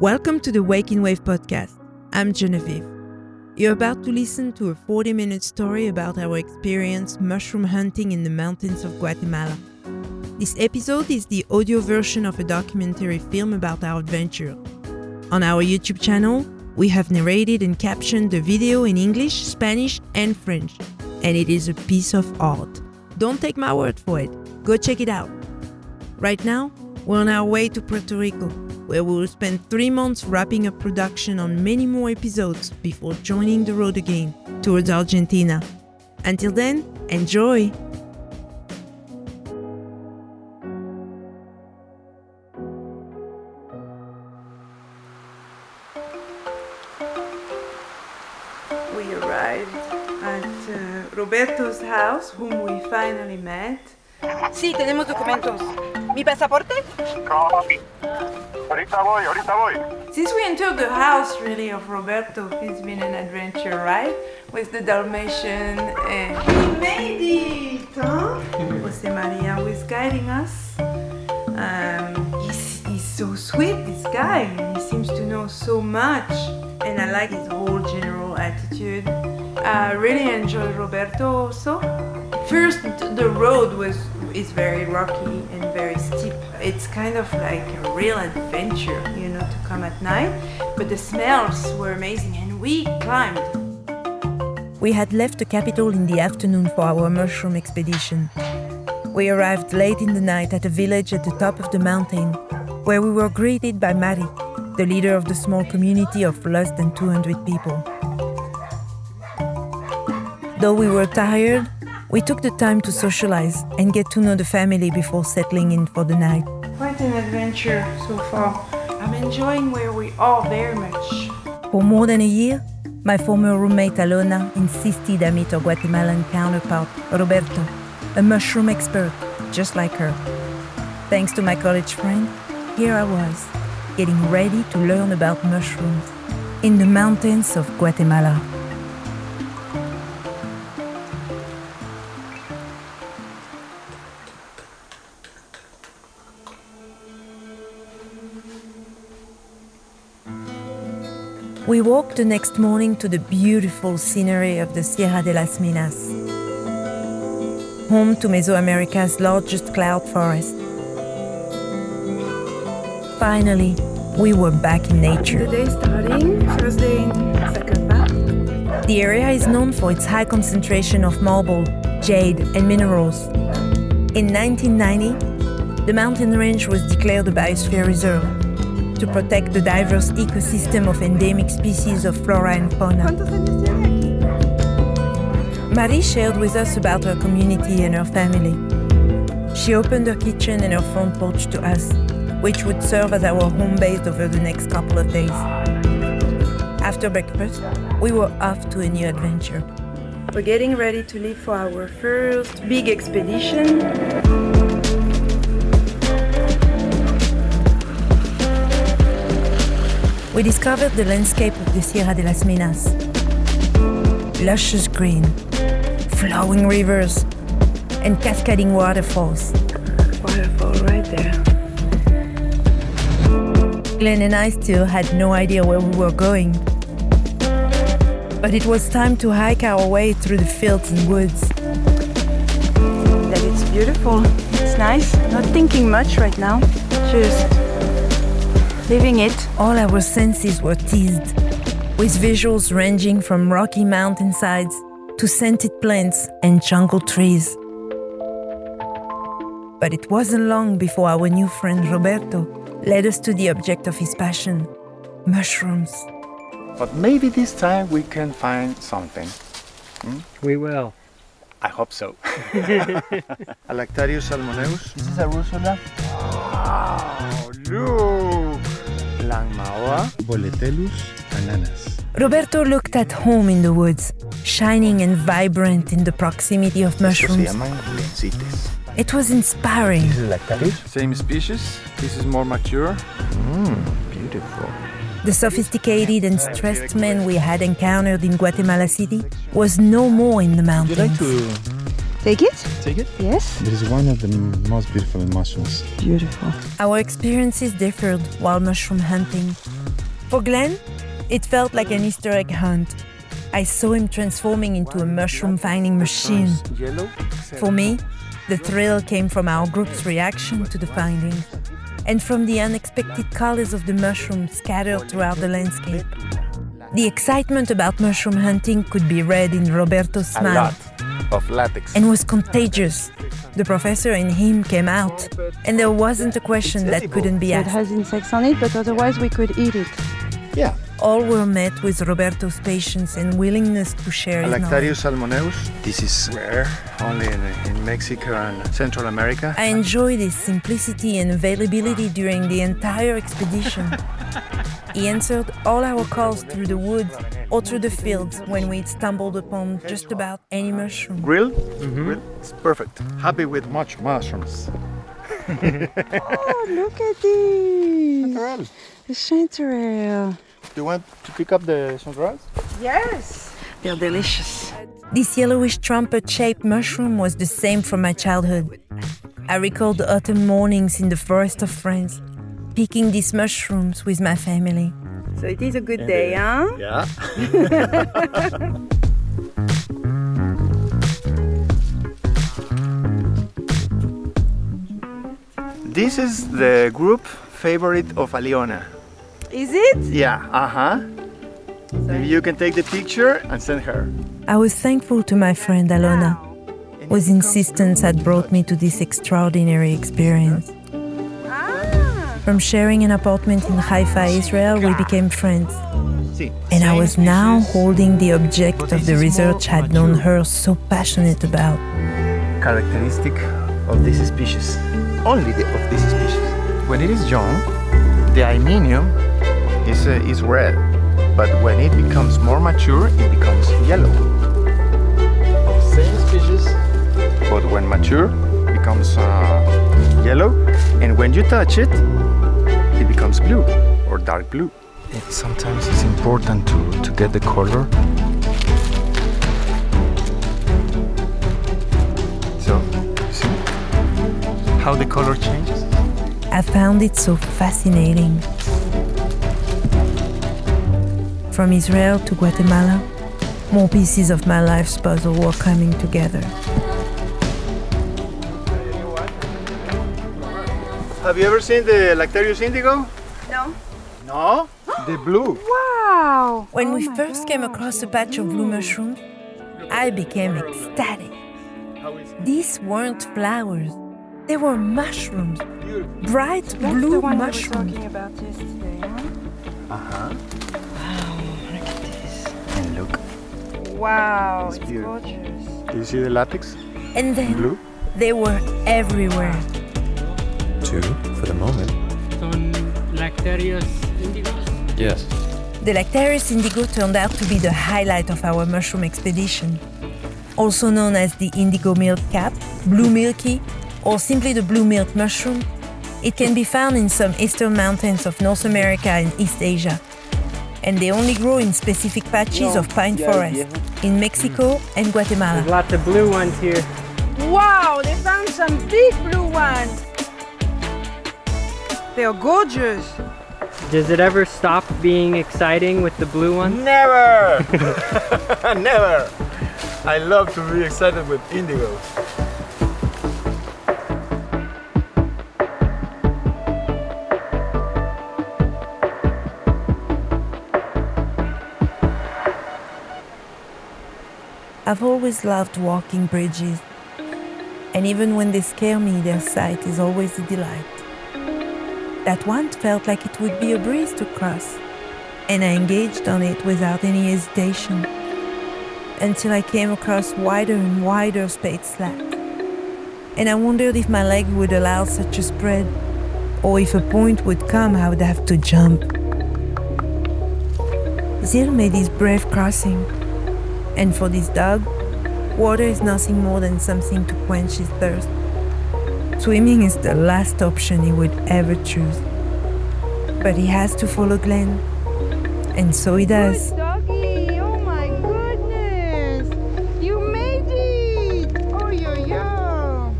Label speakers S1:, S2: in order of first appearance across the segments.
S1: Welcome to the Waking Wave podcast. I'm Genevieve. You're about to listen to a 40 minute story about our experience mushroom hunting in the mountains of Guatemala. This episode is the audio version of a documentary film about our adventure. On our YouTube channel, we have narrated and captioned the video in English, Spanish, and French, and it is a piece of art. Don't take my word for it, go check it out. Right now, we're on our way to Puerto Rico, where we will spend three months wrapping up production on many more episodes before joining the road again towards Argentina. Until then, enjoy! We arrived at uh, Roberto's house, whom we finally met.
S2: Sí, tenemos documentos. ¿Mi pasaporte?
S3: Copy. Ahorita voy, ahorita voy.
S1: Since we entered the house, really, of Roberto, it's been an adventure, right? With the Dalmatian and we made it, huh? Jose Maria was guiding us. Um, he's, he's so sweet, this guy. He seems to know so much, and I like his whole general attitude. I really enjoyed Roberto also. First, the road was is very rocky and very steep. It's kind of like a real adventure, you know, to come at night. But the smells were amazing, and we climbed. We had left the capital in the afternoon for our mushroom expedition. We arrived late in the night at a village at the top of the mountain, where we were greeted by Mari, the leader of the small community of less than 200 people. Though we were tired, we took the time to socialize and get to know the family before settling in for the night. Quite an adventure so far. I'm enjoying where we are very much. For more than a year, my former roommate Alona insisted I meet her Guatemalan counterpart, Roberto, a mushroom expert just like her. Thanks to my college friend, here I was, getting ready to learn about mushrooms in the mountains of Guatemala. Walked the next morning to the beautiful scenery of the Sierra de las Minas, home to Mesoamerica's largest cloud forest. Finally, we were back in nature.
S4: The day starting, first day in Zacapa.
S1: The area is known for its high concentration of marble, jade, and minerals. In 1990, the mountain range was declared a biosphere reserve to protect the diverse ecosystem of endemic species of flora and fauna. Marie shared with us about her community and her family. She opened her kitchen and her front porch to us, which would serve as our home base over the next couple of days. After breakfast, we were off to a new adventure.
S4: We're getting ready to leave for our first big expedition.
S1: We discovered the landscape of the Sierra de las Minas. Luscious green, flowing rivers, and cascading waterfalls.
S4: Waterfall right there.
S1: Glenn and I still had no idea where we were going. But it was time to hike our way through the fields and woods.
S4: That it's beautiful. It's nice. Not thinking much right now. Just living it.
S1: All our senses were teased, with visuals ranging from rocky mountainsides to scented plants and jungle trees. But it wasn't long before our new friend Roberto led us to the object of his passion mushrooms.
S3: But maybe this time we can find something. Hmm?
S5: We will.
S3: I hope so.
S6: Alactarius salmoneus.
S5: This is a Russula.
S3: Oh, look! Lanmaoa.
S6: Boletellus ananas.
S1: Roberto looked at home in the woods, shining and vibrant in the proximity of mushrooms. It was inspiring.
S5: This is Lactarius.
S7: Same species. This is more mature.
S6: Mm, beautiful.
S1: The sophisticated and stressed man we had encountered in Guatemala City was no more in the
S5: Would you like
S1: mountains.
S5: To
S4: Take it?
S5: take it?
S4: Yes.
S6: It is one of the most beautiful mushrooms.
S4: Beautiful.
S1: Our experiences differed while mushroom hunting. For Glenn, it felt like an Easter egg hunt. I saw him transforming into a mushroom finding machine.
S3: Yellow.
S1: For me, the thrill came from our group's reaction to the finding and from the unexpected colors of the mushrooms scattered throughout the landscape. The excitement about mushroom hunting could be read in Roberto's
S3: A
S1: smile
S3: lot of latex.
S1: and was contagious. The professor in him came out, and there wasn't a question that couldn't be asked.
S4: It has insects on it, but otherwise we could eat it.
S3: Yeah.
S1: All were met with Roberto's patience and willingness to share his knowledge.
S3: Lactarius salmoneus. This is rare, only in, in Mexico and Central America.
S1: I enjoyed his simplicity and availability during the entire expedition. he answered all our calls through the woods or through the fields when we stumbled upon just about any mushroom.
S3: Grill? Mm-hmm. Grill? It's perfect. Happy with much mushrooms.
S4: Oh, look at this! The chanterelle.
S3: Do you want to pick up the sunrise?
S8: Yes.
S4: They're delicious.
S1: This yellowish trumpet shaped mushroom was the same from my childhood. I recall the autumn mornings in the forest of France, picking these mushrooms with my family.
S4: So it is a good day, huh?
S3: Yeah. this is the group favorite of Aliona.
S4: Is it?
S3: Yeah, uh huh. Maybe you can take the picture and send her.
S1: I was thankful to my friend Alona, whose insistence had brought me to this extraordinary experience. From sharing an apartment in Haifa, Israel, we became friends. And I was now holding the object of the research I'd known her so passionate about.
S3: characteristic of this species. Only the, of this species. When it is young, the hymenium is, uh, is red, but when it becomes more mature, it becomes yellow. Same species, but when mature, becomes uh, yellow, and when you touch it, it becomes blue or dark blue. It sometimes it's important to, to get the color. So, see how the color changes?
S1: I found it so fascinating. From Israel to Guatemala, more pieces of my life's puzzle were coming together.
S3: Have you ever seen the Lactarius indigo?
S4: No.
S3: No? the blue.
S4: Wow!
S1: When we first came across a patch of blue mushrooms, I became ecstatic. These weren't flowers, they were mushrooms. Bright
S4: That's
S1: blue
S4: the one
S1: mushrooms.
S4: we were talking about yesterday, huh?
S3: Uh-huh.
S4: Wow,
S3: It's
S4: it's, gorgeous.
S3: do you see the latex?
S1: And then
S3: Blue?
S1: they were everywhere.
S9: Two for the moment.
S5: Son Lactarius indigos?
S9: Yes.
S1: The Lactarius indigo turned out to be the highlight of our mushroom expedition. Also known as the indigo milk cap, blue milky, or simply the blue milk mushroom, it can be found in some eastern mountains of North America and East Asia. And they only grow in specific patches of pine forest in Mexico and Guatemala.
S5: There's lots of blue ones here.
S4: Wow, they found some big blue ones. They are gorgeous.
S5: Does it ever stop being exciting with the blue ones?
S3: Never! Never! I love to be excited with indigo.
S1: I've always loved walking bridges, and even when they scare me, their sight is always a delight. That one felt like it would be a breeze to cross, and I engaged on it without any hesitation until I came across wider and wider spade slats. And I wondered if my leg would allow such a spread, or if a point would come I would have to jump. Zil made his brave crossing, and for this dog, water is nothing more than something to quench his thirst. Swimming is the last option he would ever choose. But he has to follow Glenn, and so he does.
S4: Good doggy. Oh my goodness. You made it. Oh, yo, yo.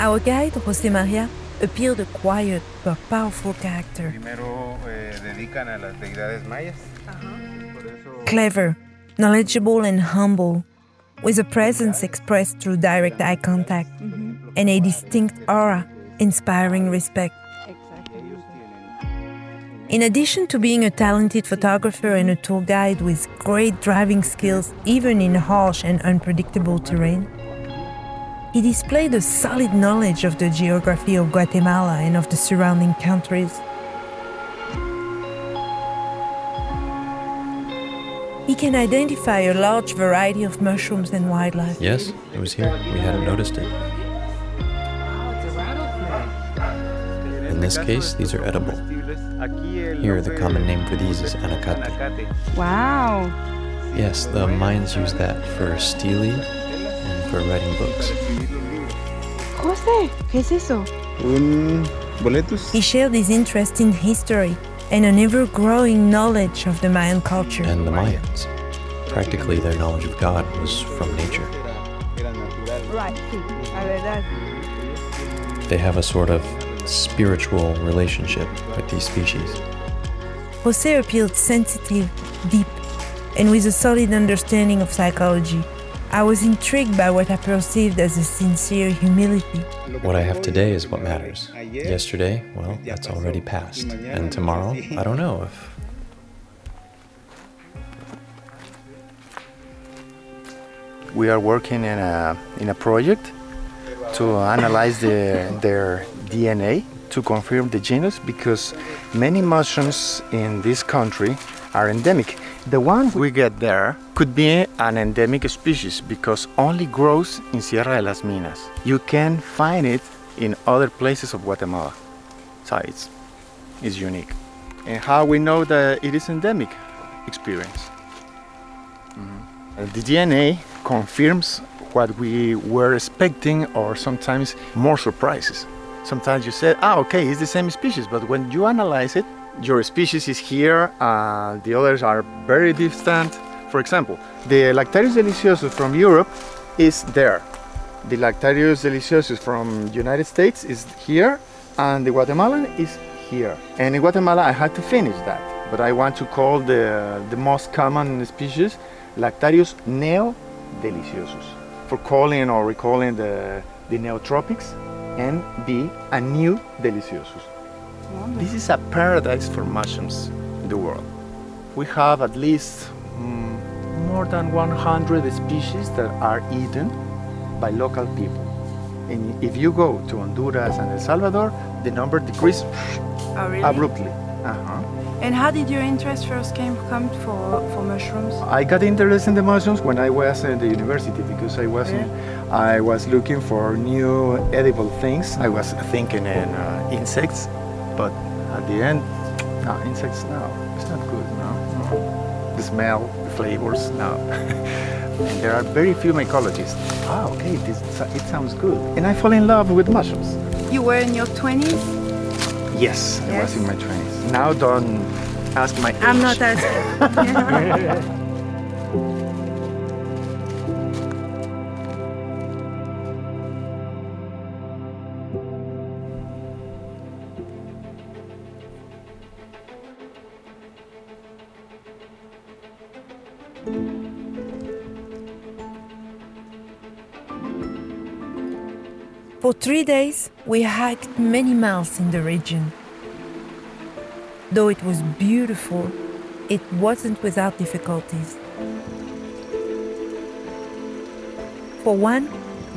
S1: Our guide, Jose Maria, appeared a quiet but powerful character.
S3: Primero eh, dedican a las deidades mayas.
S1: Clever, knowledgeable, and humble, with a presence expressed through direct eye contact mm-hmm. and a distinct aura inspiring respect. In addition to being a talented photographer and a tour guide with great driving skills, even in harsh and unpredictable terrain, he displayed a solid knowledge of the geography of Guatemala and of the surrounding countries. He can identify a large variety of mushrooms and wildlife.
S9: Yes, it was here. We hadn't noticed it. In this case, these are edible. Here, the common name for these is anacate.
S4: Wow.
S9: Yes, the Mayans use that for stele and for writing books.
S4: José, ¿qué es eso?
S3: Un boletos.
S1: He shared his interest in history and an ever growing knowledge of the Mayan culture.
S9: And the Mayans. Practically, their knowledge of God was from nature.
S4: Right, sí, la verdad.
S9: They have a sort of spiritual relationship with these species.
S1: Jose appeared sensitive, deep, and with a solid understanding of psychology. I was intrigued by what I perceived as a sincere humility.
S9: What I have today is what matters. Yesterday, well, that's already past. And tomorrow, I don't know if.
S3: We are working in a, in a project to analyze the, their DNA to confirm the genus because many mushrooms in this country are endemic. The one we get there could be an endemic species because only grows in Sierra de las Minas. You can find it in other places of Guatemala. So it's, it's unique. And how we know that it is endemic? Experience. Mhm. The DNA confirms what we were expecting or sometimes more surprises. Sometimes you say, ah, okay, it's the same species, but when you analyze it, your species is here, uh, the others are very distant. For example, the Lactarius deliciosus from Europe is there. The Lactarius deliciosus from United States is here, and the Guatemalan is here. And in Guatemala, I had to finish that, but I want to call the, the most common species Lactarius neo deliciosus for calling or recalling the, the neotropics and be a new deliciosus. This is a paradise for mushrooms in the world. We have at least mm, more than 100 species that are eaten by local people. And if you go to Honduras and El Salvador, the number decreases
S8: Oh, really?
S3: abruptly. Uh-huh.
S8: And how did your interest first came come for for mushrooms?
S3: I got interested in the mushrooms when I was in the university because I was I was looking for new edible things. I was thinking in uh, insects, but at the end, no insects. No, it's not good. No, no. the smell, the flavors. No. and there are very few mycologists. Ah, okay, this it sounds good. And I fall in love with mushrooms.
S8: You were in your 20s?
S3: Yes, I was in my twenties. Now don't ask my age.
S8: I'm not asking.
S1: For three days, we hiked many miles in the region. Though it was beautiful, it wasn't without difficulties. For one,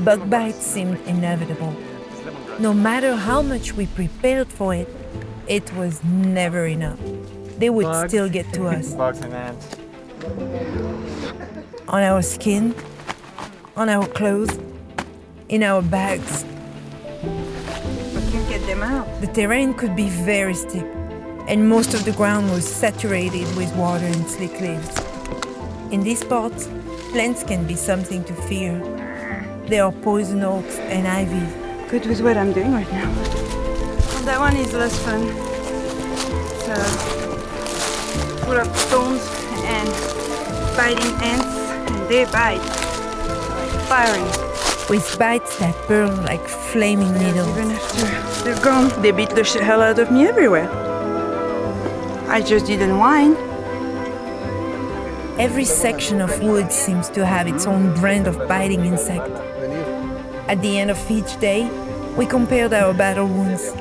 S1: bug bites seemed inevitable. No matter how much we prepared for it, it was never enough. They would
S5: Bugs.
S1: still get to us
S3: Bugs and ants.
S1: on our skin, on our clothes, in our bags. The terrain could be very steep, and most of the ground was saturated with water and slick leaves. In these parts, plants can be something to fear. There are poison oaks and ivy.
S8: Good with what I'm doing right now. Well, that one is less fun. It's uh, full of stones and biting ants, and they bite firing.
S1: With bites that burn like flaming needles.
S4: Even after they're gone, they beat the hell out of me everywhere. I just didn't whine.
S1: Every section of wood seems to have its own brand of biting insect. At the end of each day, we compared our battle wounds.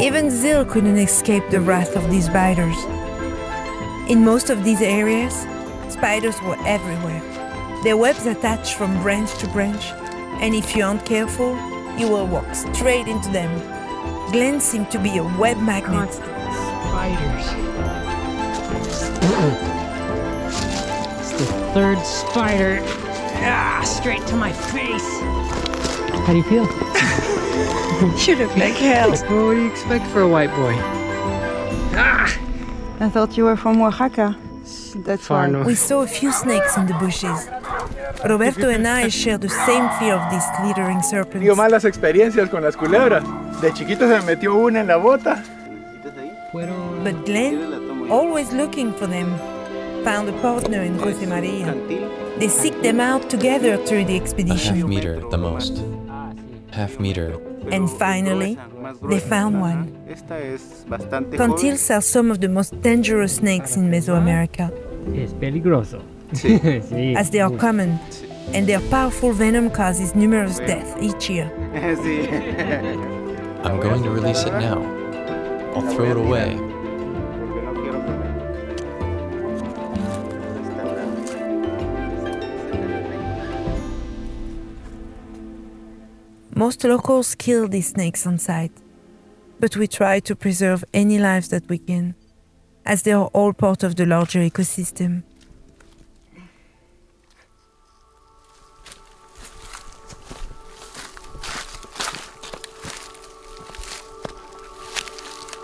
S1: Even Zil couldn't escape the wrath of these biters. In most of these areas, spiders were everywhere. Their webs attached from branch to branch, and if you aren't careful, you will walk straight into them. Glenn seemed to be a web magnet.
S5: Spiders. it's the third spider. Ah, straight to my face. How do you feel?
S4: You look like hell.
S5: What do you expect for a white boy? Ah!
S4: I thought you were from Oaxaca. That's
S5: Far
S4: why.
S5: north.
S1: We saw a few snakes in the bushes. Roberto and I share the same fear of these glittering serpents.
S3: Digo, malas experiencias con las culebras. De chiquito se me metió una en la bota.
S5: Fueron-
S1: But Glenn, always looking for them, found a partner in Jose Maria. They seek them out together through the expedition.
S9: A half meter at the most. Half meter.
S1: And finally, they found one. Cantils are some of the most dangerous snakes in Mesoamerica,
S5: Es peligroso. Sí.
S1: as they are common, and their powerful venom causes numerous deaths each year.
S9: I'm going to release it now. I'll throw it away.
S1: Most locals kill these snakes on sight, but we try to preserve any lives that we can, as they are all part of the larger ecosystem.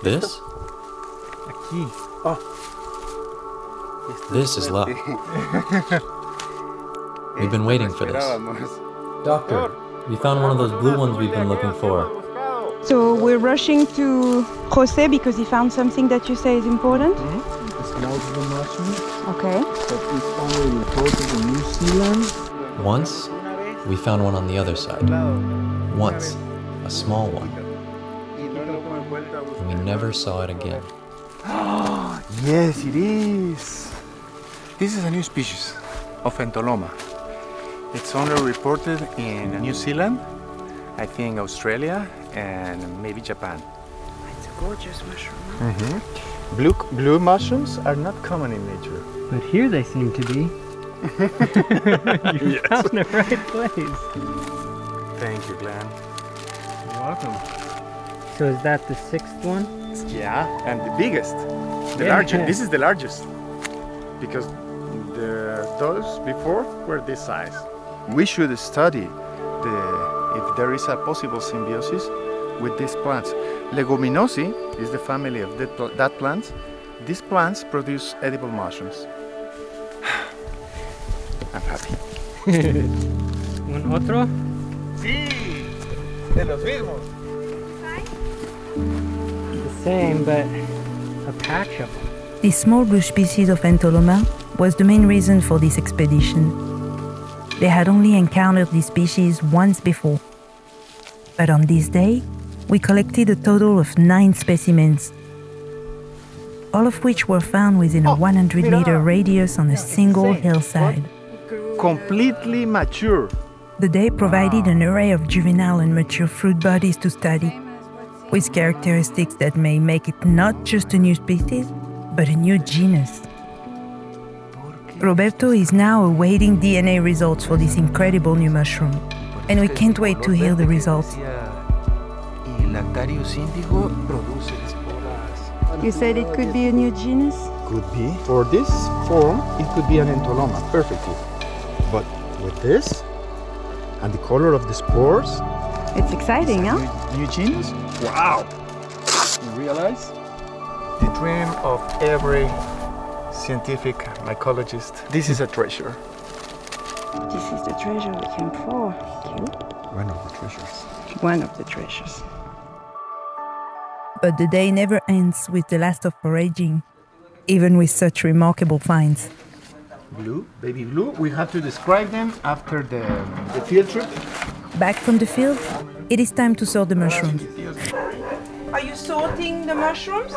S9: This? Ah. This is luck. We've been waiting for this.
S10: Doctor, we found one of those blue ones we've been looking for.
S4: So we're rushing to Jose because he found something that you say is important.
S11: The small blue mushroom
S4: Okay.
S11: that is only reported in New Zealand.
S9: Once, we found one on the other side. Once, a small one. And we never saw it again.
S3: Yes, it is. This is a new species of Entoloma. It's only reported in New Zealand, I think Australia, and maybe Japan.
S4: It's a gorgeous mushroom. Mm-hmm.
S3: Blue, blue mushrooms are not common in nature.
S5: But here they seem to be. you found the right place.
S3: Thank you, Glenn.
S5: You're welcome. So is that the sixth one?
S3: Yeah, and the biggest, the
S5: Yeah.
S3: largest. This is the largest because the those before were this size. We should study the if there is a possible symbiosis with these plants. Leguminosae is the family of that, pl- that plant. These plants produce edible mushrooms. I'm happy.
S5: Un otro?
S3: Sí, de los mismos.
S5: The same, but a patch of them.
S1: This small bush species of Entoloma was the main reason for this expedition. They had only encountered this species once before. But on this day, we collected a total of nine specimens, all of which were found within a 100 meter radius on a single hillside.
S3: Completely mature.
S1: The day provided an array of juvenile and mature fruit bodies to study, with characteristics that may make it not just a new species, but a new genus. Roberto is now awaiting DNA results for this incredible new mushroom, and we can't wait to hear the results.
S3: Y indigo produce esporas.
S4: You said it could be a new genus?
S3: Could be. For this form, it could be an entoloma, perfectly. But with this, and the color of the spores,
S4: It's exciting, huh?
S3: new, new genus? Wow! You realize? The dream of every scientific mycologist. This is a treasure.
S4: This is the treasure we came for. Thank you.
S3: One of the treasures.
S4: One of the treasures.
S1: But the day never ends with the last of foraging, even with such remarkable finds.
S3: Blue, baby blue. We have to describe them after the, the field trip.
S1: Back from the field, it is time to sort the mushrooms.
S2: Are you sorting the mushrooms?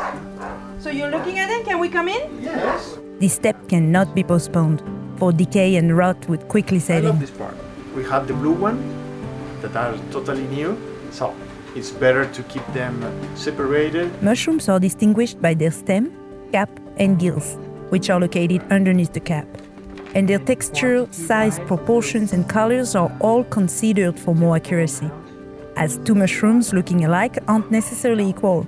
S2: So you're looking at them? Can we come in?
S3: Yes.
S1: This step cannot be postponed, for decay and rot would quickly set in.
S3: I love
S1: in.
S3: this part. We have the blue one that are totally new, so it's better to keep them separated.
S1: Mushrooms are distinguished by their stem, cap, and gills, which are located underneath the cap. And their texture, size, proportions, and colors are all considered for more accuracy, as two mushrooms looking alike aren't necessarily equal.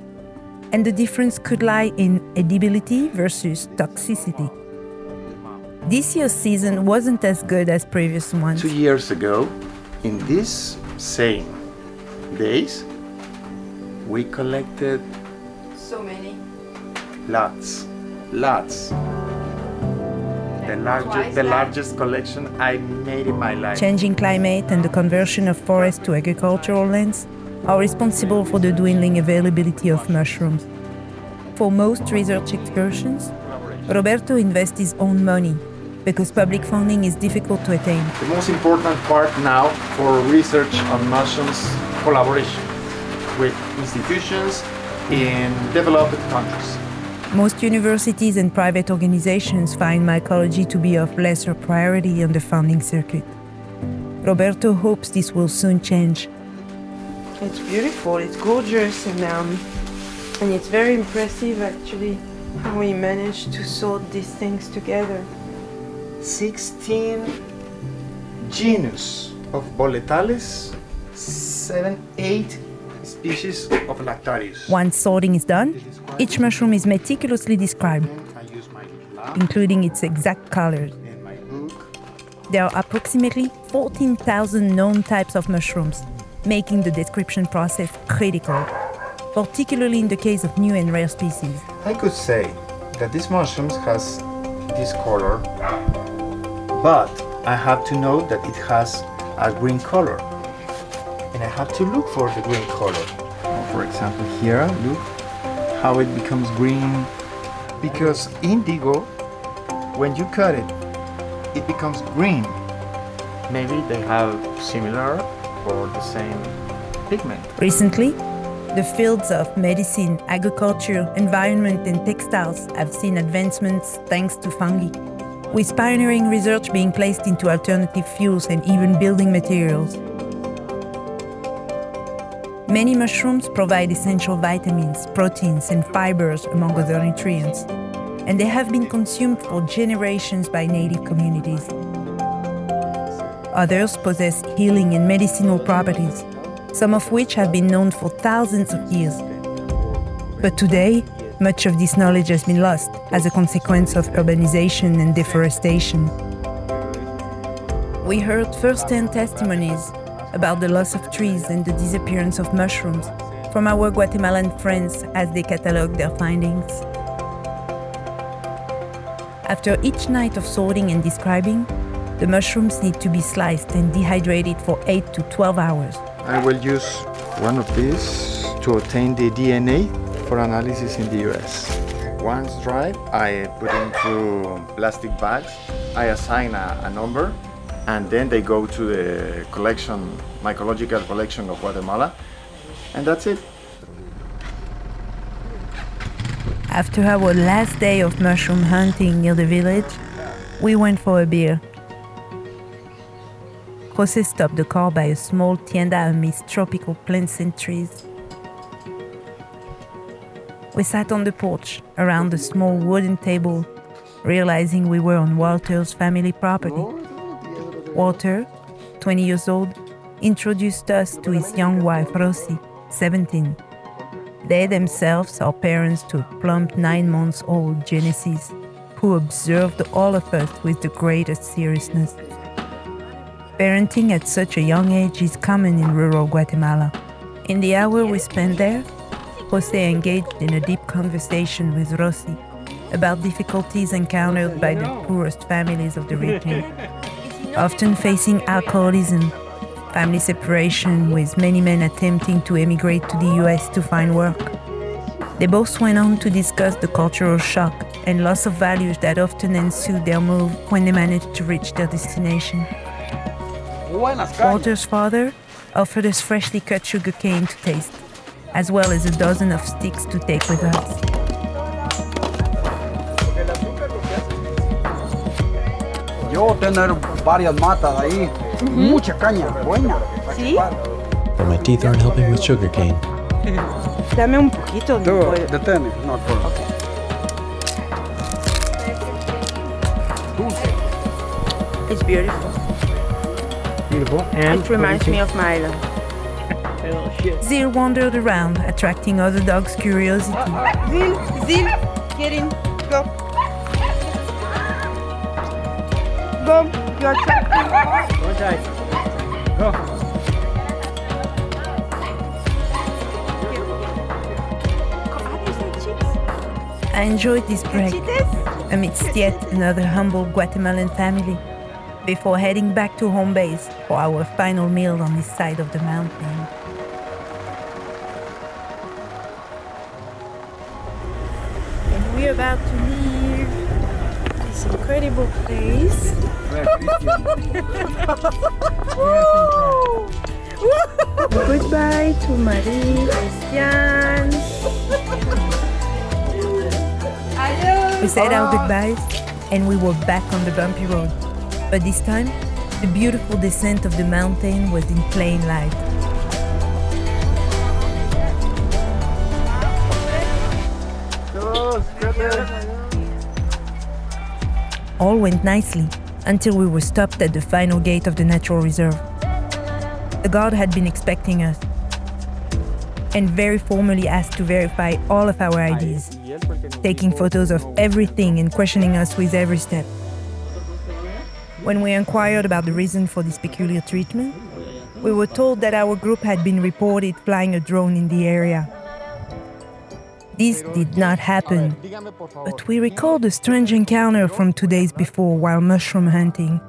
S1: And the difference could lie in edibility versus toxicity. This year's season wasn't as good as previous ones.
S3: Two years ago, in these same days, we collected
S2: So many.
S3: lots, lots. The largest, the largest collection I made in my life.
S1: Changing climate and the conversion of forests to agricultural lands are responsible for the dwindling availability of mushrooms. For most research excursions, Roberto invests his own money because public funding is difficult to attain.
S3: The most important part now for research on mushrooms collaboration with institutions in developed countries.
S1: Most universities and private organizations find mycology to be of lesser priority on the funding circuit. Roberto hopes this will soon change.
S8: It's beautiful, it's gorgeous, and um, and it's very impressive actually how we managed to sort these things together.
S3: 16 genus of Boletales, 7, 8 species of Lactarius.
S1: Once sorting is done, each mushroom is meticulously described,
S3: I use my lab
S1: including its exact colors.
S3: and my book.
S1: There are approximately 14,000 known types of mushrooms, making the description process critical, particularly in the case of new and rare species.
S3: I could say that this mushroom has this color, but I have to know that it has a green color. And I have to look for the green color. For example, here, look how it becomes green. Because indigo, when you cut it, it becomes green. Maybe they have similar or the same pigment.
S1: Recently, the fields of medicine, agriculture, environment, and textiles have seen advancements thanks to fungi, with pioneering research being placed into alternative fuels and even building materials. Many mushrooms provide essential vitamins, proteins, and fibers, among other nutrients, and they have been consumed for generations by native communities. Others possess healing and medicinal properties, some of which have been known for thousands of years. But today, much of this knowledge has been lost as a consequence of urbanization and deforestation. We heard first hand testimonies about the loss of trees and the disappearance of mushrooms from our Guatemalan friends as they catalogue their findings. After each night of sorting and describing, the mushrooms need to be sliced and dehydrated for 8 to 12 hours.
S3: I will use one of these to obtain the DNA for analysis in the US. Once dried, I put into plastic bags. I assign a, a number, and then they go to the collection, mycological collection of Guatemala, and that's it.
S1: After our last day of mushroom hunting near the village, we went for a beer. Jose stopped the car by a small tienda amidst tropical plants and trees. We sat on the porch around a small wooden table, realizing we were on Walter's family property. Walter, 20 years old, introduced us to his young wife Rosie, 17. They themselves are parents to a plump nine months old Genesis, who observed all of us with the greatest seriousness. Parenting at such a young age is common in rural Guatemala. In the hour we spent there, Jose engaged in a deep conversation with Rosie about difficulties encountered by the poorest families of the region, often facing alcoholism, family separation, with many men attempting to emigrate to the US to find work. They both went on to discuss the cultural shock and loss of values that often ensued their move when they managed to reach their destination. Walter's father, offered us freshly cut sugarcane to taste, as well as a dozen of sticks to take with us.
S12: Varias matas ahí, mucha caña, buena.
S2: ¿Sí?
S9: But my teeth aren't helping with sugarcane.
S2: Dame un poquito. mi
S12: Tú,
S2: pollo.
S12: detén, no problem.
S2: It's beautiful.
S5: Beautiful. And
S2: It reminds me of Milo.
S1: Zil wandered around, attracting other dogs' curiosity.
S2: Zil, Zil, get in. Go. You're.
S12: Go.
S1: I enjoyed this break amidst yet another humble Guatemalan family before heading back to home base for our final meal on this side of the mountain.
S4: And we're about to incredible place. Goodbye to Marie, Christian.
S1: We said our goodbyes and we were back on the bumpy road. But this time, the beautiful descent of the mountain was in plain light. All went nicely until we were stopped at the final gate of the natural reserve. The guard had been expecting us and very formally asked to verify all of our IDs, taking photos of everything and questioning us with every step. When we inquired about the reason for this peculiar treatment, we were told that our group had been reported flying a drone in the area. This did not happen, but we recalled a strange encounter from two days before while mushroom hunting.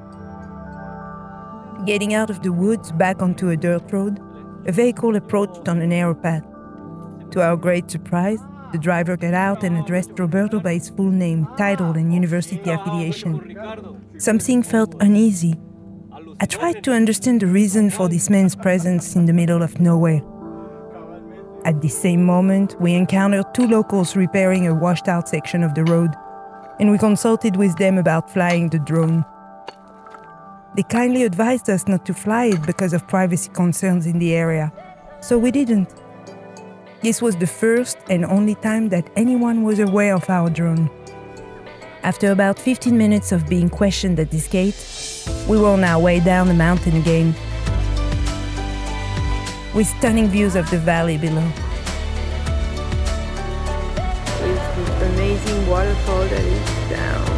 S1: Getting out of the woods back onto a dirt road, a vehicle approached on a narrow path. To our great surprise, the driver got out and addressed Roberto by his full name, title, and university affiliation. Something felt uneasy. I tried to understand the reason for this man's presence in the middle of nowhere. At the same moment, we encountered two locals repairing a washed out section of the road, and we consulted with them about flying the drone. They kindly advised us not to fly it because of privacy concerns in the area, so we didn't. This was the first and only time that anyone was aware of our drone. After about 15 minutes of being questioned at this gate, we were on our way down the mountain again, with stunning views of the valley below.
S4: With the amazing waterfall that is down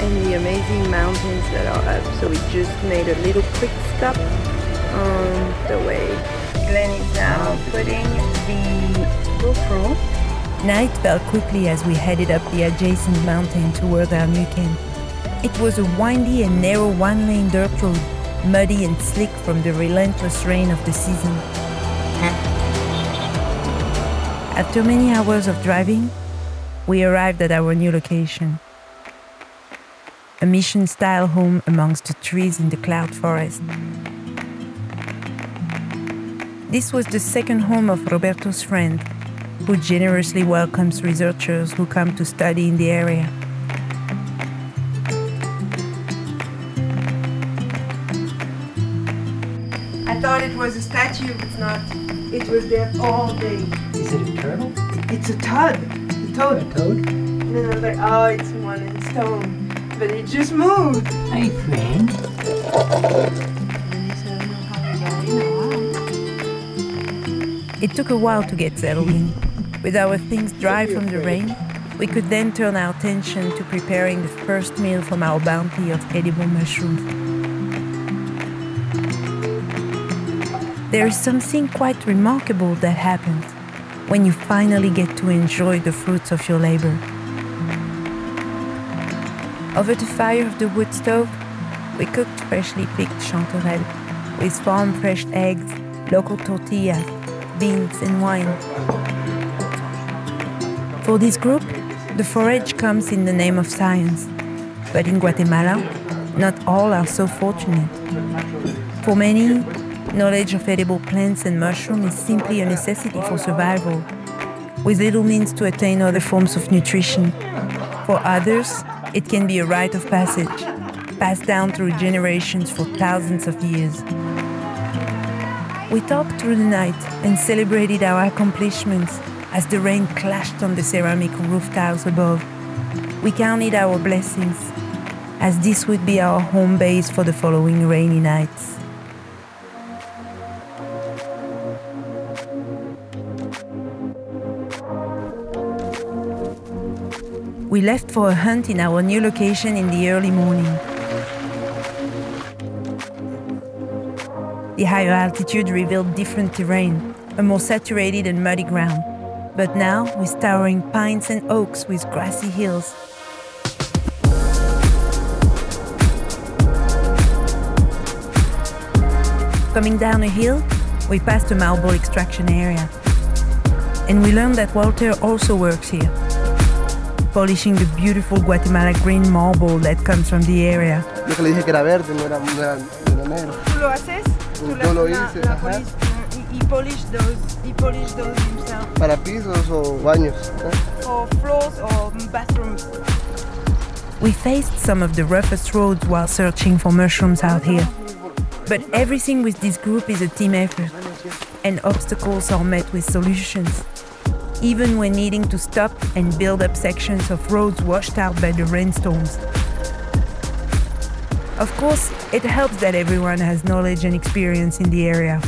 S4: and the amazing mountains that are up. So we just made a little quick stop on the way. Glenn is now putting the GoPro.
S1: Night fell quickly as we headed up the adjacent mountain toward our new camp. It was a windy and narrow one lane dirt road, muddy and slick from the relentless rain of the season. After many hours of driving, we arrived at our new location. A mission style home amongst the trees in the cloud forest. This was the second home of Roberto's friend, who generously welcomes researchers who come to study in the area.
S2: I thought it was a statue. It's not. It was there all day.
S5: Is it a turtle?
S2: It's a toad. A toad.
S5: A toad?
S2: And then I was like, oh, it's one in stone. But it just moved.
S5: Hi, friend.
S1: It took a while to get settled in. With our things dry from the rain, we could then turn our attention to preparing the first meal from our bounty of edible mushrooms. There is something quite remarkable that happens when you finally get to enjoy the fruits of your labor. Over the fire of the wood stove, we cooked freshly picked chanterelle with farm fresh eggs, local tortillas, beans, and wine. For this group, the forage comes in the name of science. But in Guatemala, not all are so fortunate. For many, knowledge of edible plants and mushrooms is simply a necessity for survival, with little means to attain other forms of nutrition. For others, it can be a rite of passage, passed down through generations for thousands of years. We talked through the night and celebrated our accomplishments as the rain clashed on the ceramic roof tiles above. We counted our blessings, as this would be our home base for the following rainy nights. We left for a hunt in our new location in the early morning. The higher altitude revealed different terrain, a more saturated and muddy ground, but now with towering pines and oaks with grassy hills. Coming down a hill, we passed a marble extraction area. And we learned that Walter also works here, polishing the beautiful Guatemala green marble that comes from the area.
S13: Yo que le dije que era verde, no era, no era, no era negro.
S2: ¿Tú lo haces? ¿Tú
S13: Yo lo hice,
S2: la
S13: ajá.
S2: polish- He, he polish those, he polish those himself.
S13: Para pisos o baños. ¿eh?
S2: For floors or bathrooms.
S1: We faced some of the roughest roads while searching for mushrooms out here. But everything with this group is a team effort, and obstacles are met with solutions. Even when needing to stop and build up sections of roads washed out by the rainstorms. Of course, it helps that everyone has knowledge and experience in the area.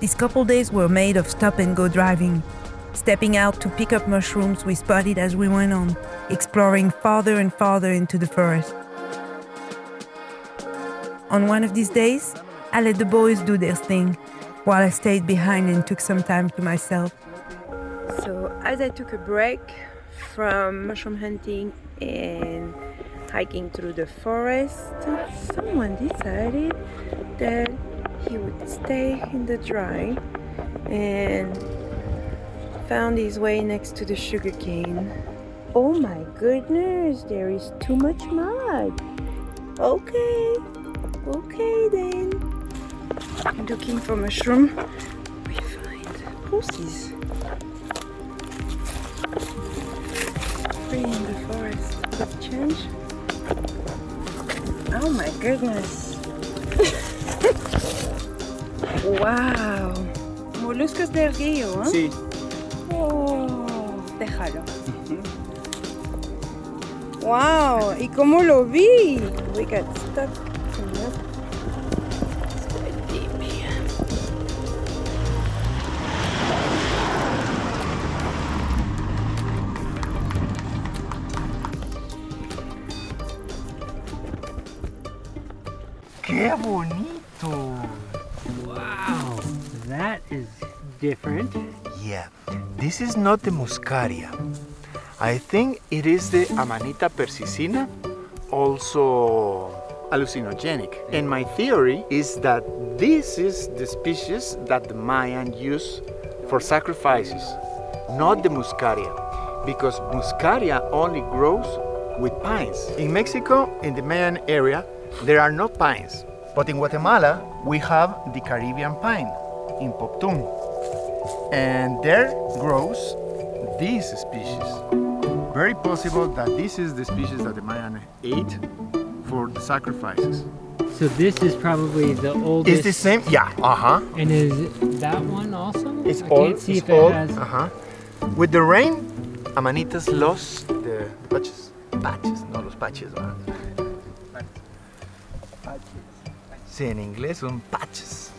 S1: These couple days were made of stop and go driving, stepping out to pick up mushrooms we spotted as we went on, exploring farther and farther into the forest. On one of these days, I let the boys do their thing, while I stayed behind and took some time to myself.
S4: So, as I took a break from mushroom hunting and hiking through the forest, someone decided that he would stay in the dry and found his way next to the sugarcane. Oh my goodness, there is too much mud. Okay, okay then. Looking for mushroom, we find pussies. Free in the forest. Let's change. Oh my goodness. wow. Moluscos del río, ¿eh?
S12: Sí.
S4: Oh, déjalo. Wow, ¿y cómo lo vi? We got stuck
S3: ¡Qué bonito!
S5: Wow, that is different.
S3: Yeah, this is not the muscaria. I think it is the Amanita persicina, also hallucinogenic. And my theory is that this is the species that the Mayan used for sacrifices, not the muscaria, because muscaria only grows with pines. In Mexico, in the Mayan area, there are no pines. But in Guatemala, we have the Caribbean pine in Poptún. And there grows this species. Very possible that this is the species that the Mayan ate for the sacrifices.
S5: So this is probably the oldest.
S3: It's the same, yeah, uh huh.
S5: And is that one also?
S3: It's
S5: I
S3: old.
S5: can't see
S3: it's
S5: if
S3: old.
S5: it has.
S3: Uh huh. With the rain, Amanitas lost the patches. Patches, no los patches. ¿verdad? Sí, en inglés son patches.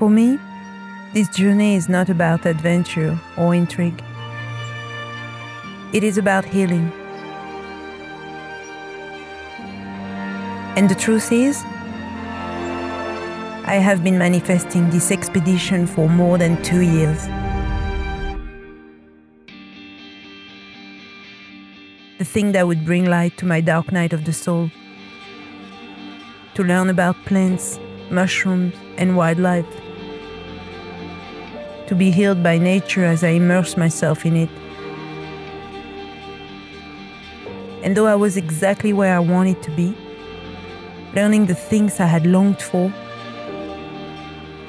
S1: For me, this journey is not about adventure or intrigue. It is about healing. And the truth is, I have been manifesting this expedition for more than two years. The thing that would bring light to my dark night of the soul. To learn about plants, mushrooms, and wildlife. To be healed by nature as I immerse myself in it. And though I was exactly where I wanted to be, learning the things I had longed for,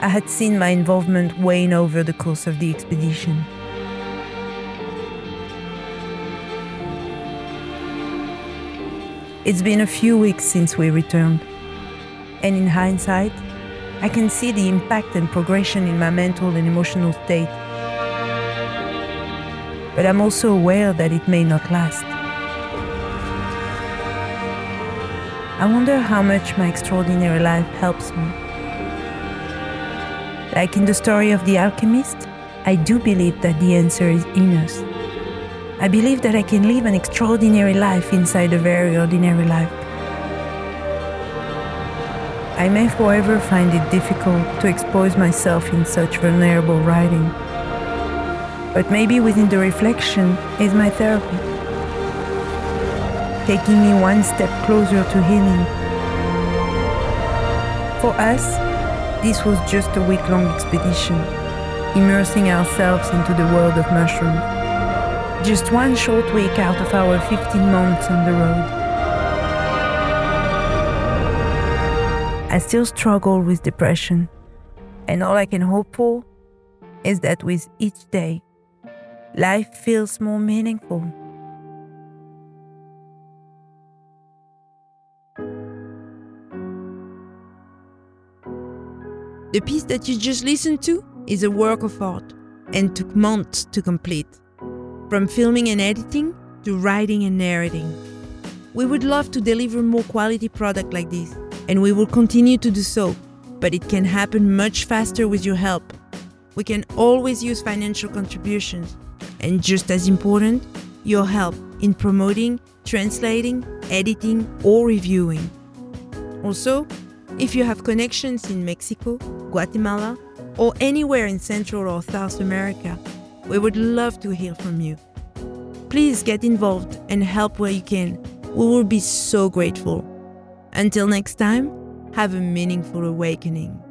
S1: I had seen my involvement wane over the course of the expedition. It's been a few weeks since we returned, and in hindsight, I can see the impact and progression in my mental and emotional state. But I'm also aware that it may not last. I wonder how much my extraordinary life helps me. Like in the story of the alchemist, I do believe that the answer is in us. I believe that I can live an extraordinary life inside a very ordinary life. I may forever find it difficult to expose myself in such vulnerable writing. But maybe within the reflection is my therapy, taking me one step closer to healing. For us, this was just a week long expedition, immersing ourselves into the world of mushrooms. Just one short week out of our 15 months on the road. I still struggle with depression, and all I can hope for is that with each day, life feels more meaningful.
S14: The piece that you just listened to is a work of art and took months to complete, from filming and editing to writing and narrating. We would love to deliver more quality product like this, and we will continue to do so, but it can happen much faster with your help. We can always use financial contributions, and just as important, your help in promoting, translating, editing, or reviewing. Also, if you have connections in Mexico, Guatemala, or anywhere in Central or South America, we would love to hear from you. Please get involved and help where you can. We will be so grateful. Until next time, have a meaningful awakening.